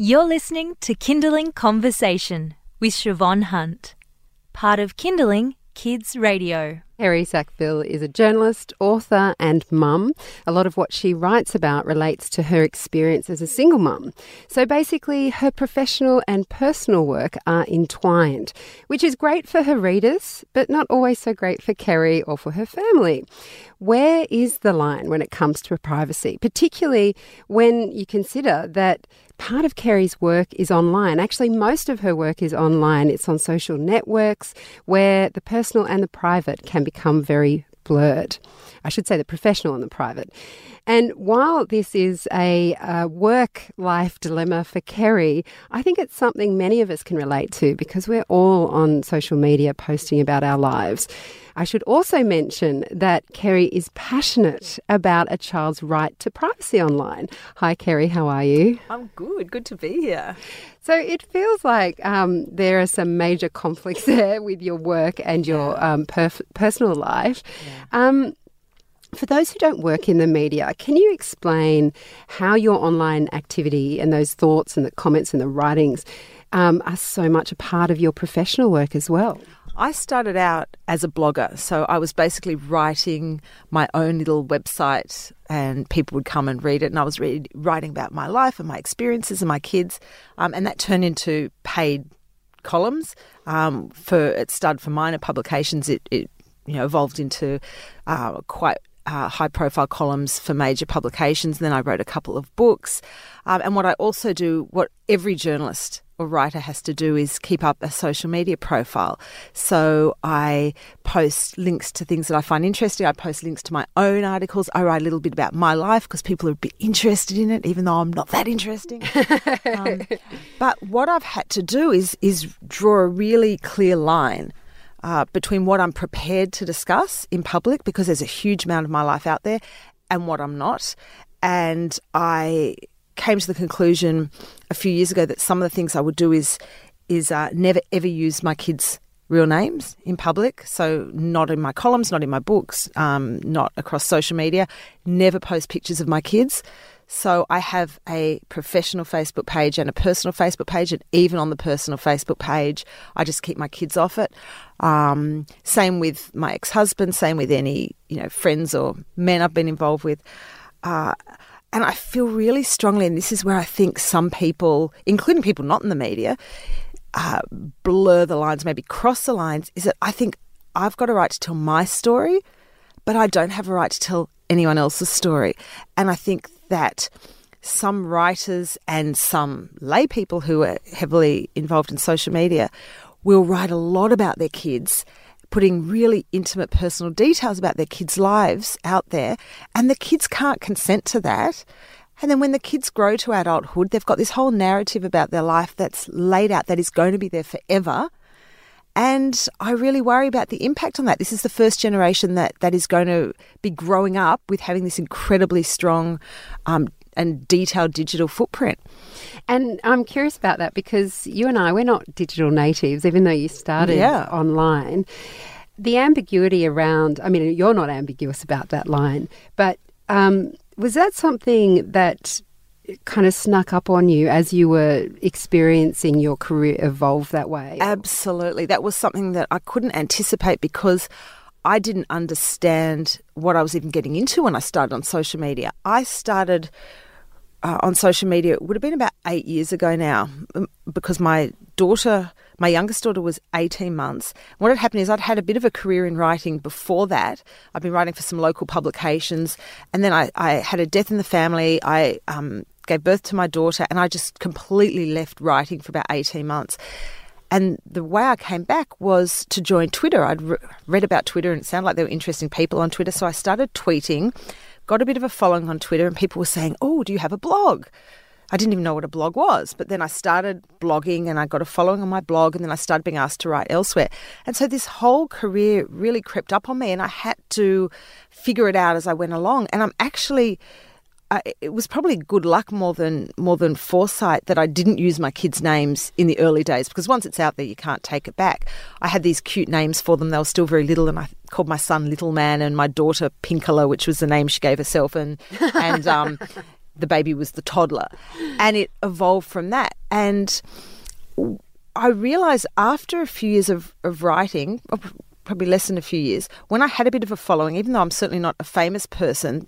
You're listening to Kinderling Conversation with Siobhan Hunt, part of Kinderling Kids Radio. Kerri Sackville is a journalist, author, and mum. A lot of what she writes about relates to her experience as a single mum. So basically, her professional and personal work are entwined, which is great for her readers, but not always so great for Kerri or for her family. Where is the line when it comes to privacy, particularly when you consider that part of Kerri's work is online. Actually, most of her work is online. It's on social networks where the personal and the private can become very blurred. I should say the professional and the private. And while this is a, a work life dilemma for Kerri, I think it's something many of us can relate to because we're all on social media posting about our lives. I should also mention that Kerri is passionate about a child's right to privacy online. Hi, Kerri, how are you? I'm good. Good to be here. So it feels like um, there are some major conflicts there with your work and your um, perf- personal life. Yeah. Um, for those who don't work in the media, can you explain how your online activity and those thoughts and the comments and the writings um, are so much a part of your professional work as well? I started out as a blogger, so I was basically writing my own little website, and people would come and read it. And I was read, writing about my life and my experiences and my kids, um, and that turned into paid columns. Um, for it started for minor publications. It, it you know evolved into uh, quite uh, high profile columns for major publications. And then I wrote a couple of books. Um, and what I also do, what every journalist or writer has to do is keep up a social media profile. So I post links to things that I find interesting. I post links to my own articles. I write a little bit about my life because people are a bit interested in it, even though I'm not that interesting. um, but what I've had to do is is draw a really clear line. Uh, between what I'm prepared to discuss in public, because there's a huge amount of my life out there, and what I'm not. And I came to the conclusion a few years ago that some of the things I would do is is uh, never ever use my kids' real names in public. So not in my columns, not in my books, um, not across social media. Never post pictures of my kids. So I have a professional Facebook page and a personal Facebook page, and even on the personal Facebook page, I just keep my kids off it. Um, same with my ex-husband. Same with any you know friends or men I've been involved with. Uh, and I feel really strongly, and this is where I think some people, including people not in the media, uh, blur the lines, maybe cross the lines, is that I think I've got a right to tell my story, but I don't have a right to tell anyone else's story. And I think that some writers and some lay people who are heavily involved in social media will write a lot about their kids putting really intimate personal details about their kids' lives out there, and the kids can't consent to that. And then when the kids grow to adulthood, they've got this whole narrative about their life that's laid out that is going to be there forever. And I really worry about the impact on that. This is the first generation that, that is going to be growing up with having this incredibly strong um, and detailed digital footprint. And I'm curious about that because you and I, we're not digital natives, even though you started yeah. online. The ambiguity around, I mean, you're not ambiguous about that line, but um, was that something that kind of snuck up on you as you were experiencing your career evolve that way? Absolutely. That was something that I couldn't anticipate because I didn't understand what I was even getting into when I started on social media. I started uh, on social media, it would have been about eight years ago now, um, because my daughter, my youngest daughter, was 18 months. What had happened is I'd had a bit of a career in writing before that. I'd been writing for some local publications, and then I, I had a death in the family. I um, gave birth to my daughter, and I just completely left writing for about 18 months. And the way I came back was to join Twitter. I'd re- read about Twitter and it sounded like there were interesting people on Twitter. So I started tweeting got a bit of a following on Twitter, and people were saying, Oh, do you have a blog? I didn't even know what a blog was, but then I started blogging and I got a following on my blog, and then I started being asked to write elsewhere. And so this whole career really crept up on me, and I had to figure it out as I went along. And I'm actually I, it was probably good luck more than more than foresight that I didn't use my kids' names in the early days because once it's out there, you can't take it back. I had these cute names for them; they were still very little, and I called my son Little Man and my daughter Pinkala, which was the name she gave herself, and and um, the baby was the toddler. And it evolved from that. And I realized after a few years of, of writing, probably less than a few years, when I had a bit of a following, even though I'm certainly not a famous person,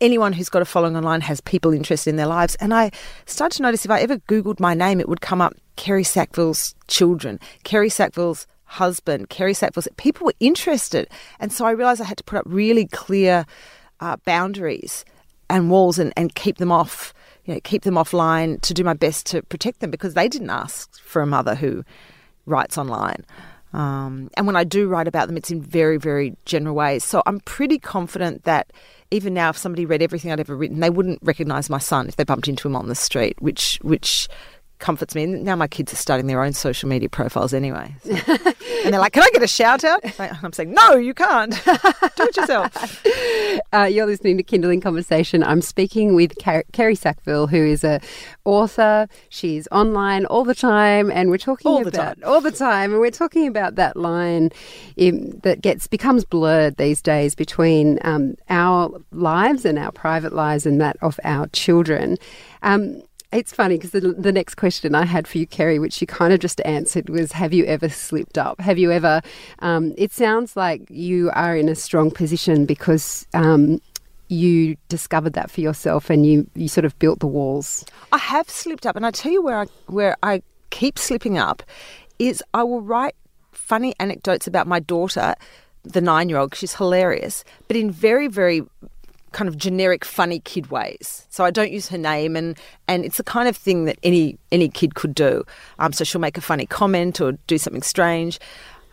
anyone who's got a following online has people interested in their lives. And I started to notice if I ever Googled my name, it would come up Kerri Sackville's children, Kerri Sackville's husband, Kerri Sackville's. People were interested. And so I realized I had to put up really clear uh, boundaries and walls and, and keep them off, you know, keep them offline to do my best to protect them because they didn't ask for a mother who writes online. Um, and when I do write about them, it's in very, very general ways. So I'm pretty confident that even now, if somebody read everything I'd ever written, they wouldn't recognise my son if they bumped into him on the street, which which comforts me. And now my kids are starting their own social media profiles anyway. So. and they're like, Can I get a shout out? I'm saying, No, you can't. Do it yourself. Uh, you're listening to Kinderling Conversation. I'm speaking with Car- Kerri Sackville, who is a author. She's online all the time, and we're talking all about all the time, and we're talking about that line in, that gets becomes blurred these days between um, our lives and our private lives and that of our children. Um, it's funny because the, the next question I had for you, Kerri, which you kind of just answered, was Have you ever slipped up? Have you ever? Um, it sounds like you are in a strong position because um, you discovered that for yourself and you, you sort of built the walls. I have slipped up, and I tell you where I, where I keep slipping up is I will write funny anecdotes about my daughter, the nine year old, she's hilarious, but in very, very kind of generic funny kid ways. So I don't use her name and and it's the kind of thing that any any kid could do. Um, so she'll make a funny comment or do something strange.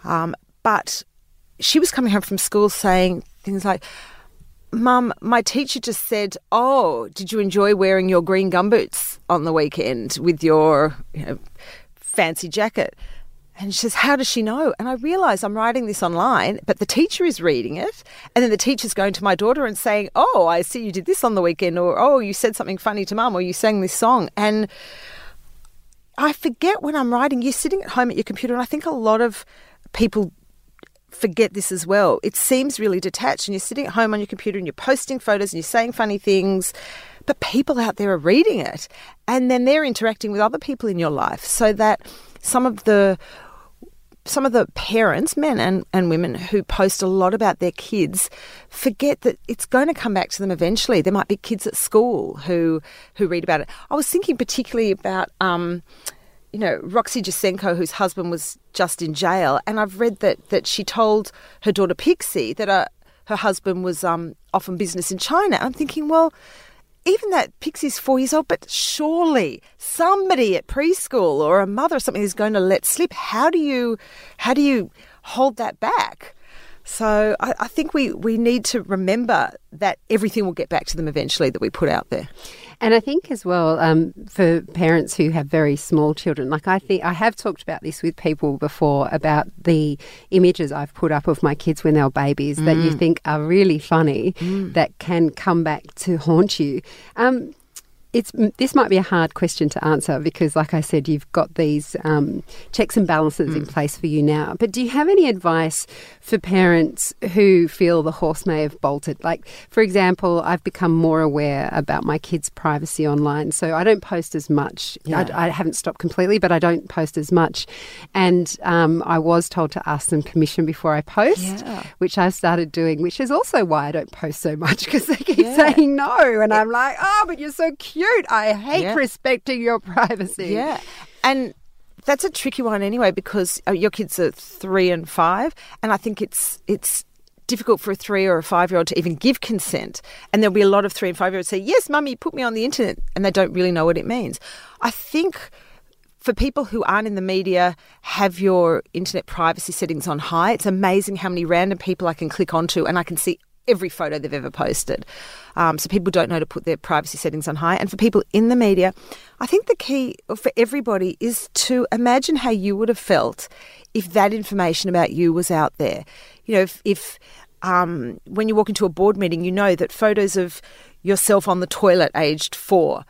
Um, but she was coming home from school saying things like Mum, my teacher just said, "Oh, did you enjoy wearing your green gumboots on the weekend with your you know, fancy jacket?" And she says, How does she know? And I realise I'm writing this online, but the teacher is reading it. And then the teacher's going to my daughter and saying, Oh, I see you did this on the weekend, or Oh, you said something funny to mum, or you sang this song. And I forget when I'm writing, you're sitting at home at your computer, and I think a lot of people forget this as well. It seems really detached, and you're sitting at home on your computer and you're posting photos and you're saying funny things, but people out there are reading it, and then they're interacting with other people in your life so that some of the some of the parents, men and, and women, who post a lot about their kids forget that it's going to come back to them eventually. There might be kids at school who who read about it. I was thinking particularly about um, you know, Roxy Jacenko, whose husband was just in jail, and I've read that that she told her daughter Pixie that uh, her husband was um, off on business in China. I'm thinking, well, even that Pixie's four years old, but surely somebody at preschool or a mother or something is going to let slip. How do you, how do you hold that back? So I, I think we, we need to remember that everything will get back to them eventually that we put out there. And I think as well um, for parents who have very small children, like I think I have talked about this with people before about the images I've put up of my kids when they were babies mm. that you mm. think are really funny mm. that can come back to haunt you. Um, it's this might be a hard question to answer because, like I said, you've got these um, checks and balances mm. in place for you now. But do you have any advice for parents who feel the horse may have bolted? Like, for example, I've become more aware about my kids' privacy online, so I don't post as much. Yeah. I, I, haven't stopped completely, but I don't post as much. And um, I was told to ask them permission before I post, yeah. which I've started doing. Which is also why I don't post so much because they keep yeah. saying no, and I'm like, oh, but you're so cute cute. I hate yeah. respecting your privacy. Yeah. And that's a tricky one anyway because uh, your kids are 3 and 5 and I think it's it's difficult for a 3 or a 5 year old to even give consent and there'll be a lot of 3 and 5 year olds say yes mummy put me on the internet and they don't really know what it means. I think for people who aren't in the media, have your internet privacy settings on high. It's amazing how many random people I can click onto and I can see every photo they've ever posted. Um, so people don't know to put their privacy settings on high. And for people in the media, I think the key for everybody is to imagine how you would have felt if that information about you was out there. You know, if, if um, when you walk into a board meeting, you know that photos of yourself on the toilet aged four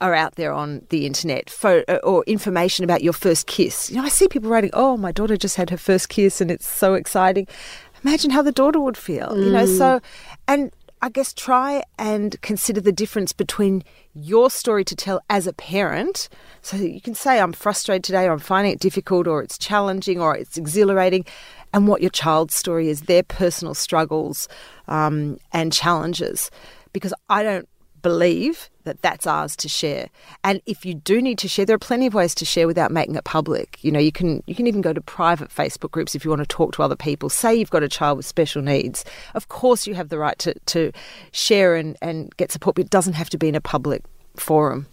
are out there on the internet or information about your first kiss. You know, I see people writing, "Oh, my daughter just had her first kiss and it's so exciting." Imagine how the daughter would feel, mm. you know. So, mm. and I guess try and consider the difference between your story to tell as a parent. So you can say, I'm frustrated today, or I'm finding it difficult, or it's challenging, or it's exhilarating, and what your child's story is, their personal struggles um, and challenges. Because I don't believe that that's ours to share. And if you do need to share, there are plenty of ways to share without making it public. You know, you can you can even go to private Facebook groups if you want to talk to other people. Say you've got a child with special needs. Of course you have the right to, to share and, and get support, but it doesn't have to be in a public forum.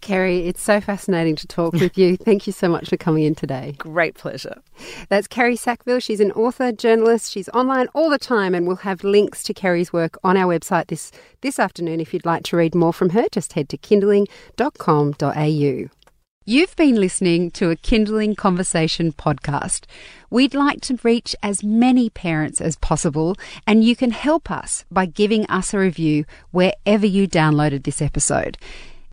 Kerri, it's so fascinating to talk with you. Thank you so much for coming in today. Great pleasure. That's Kerri Sackville. She's an author, journalist. She's online all the time, and we'll have links to Kerri's work on our website this, this afternoon. If you'd like to read more from her, just head to kinderling.com.au. You've been listening to a Kinderling Conversation podcast. We'd like to reach as many parents as possible, and you can help us by giving us a review wherever you downloaded this episode.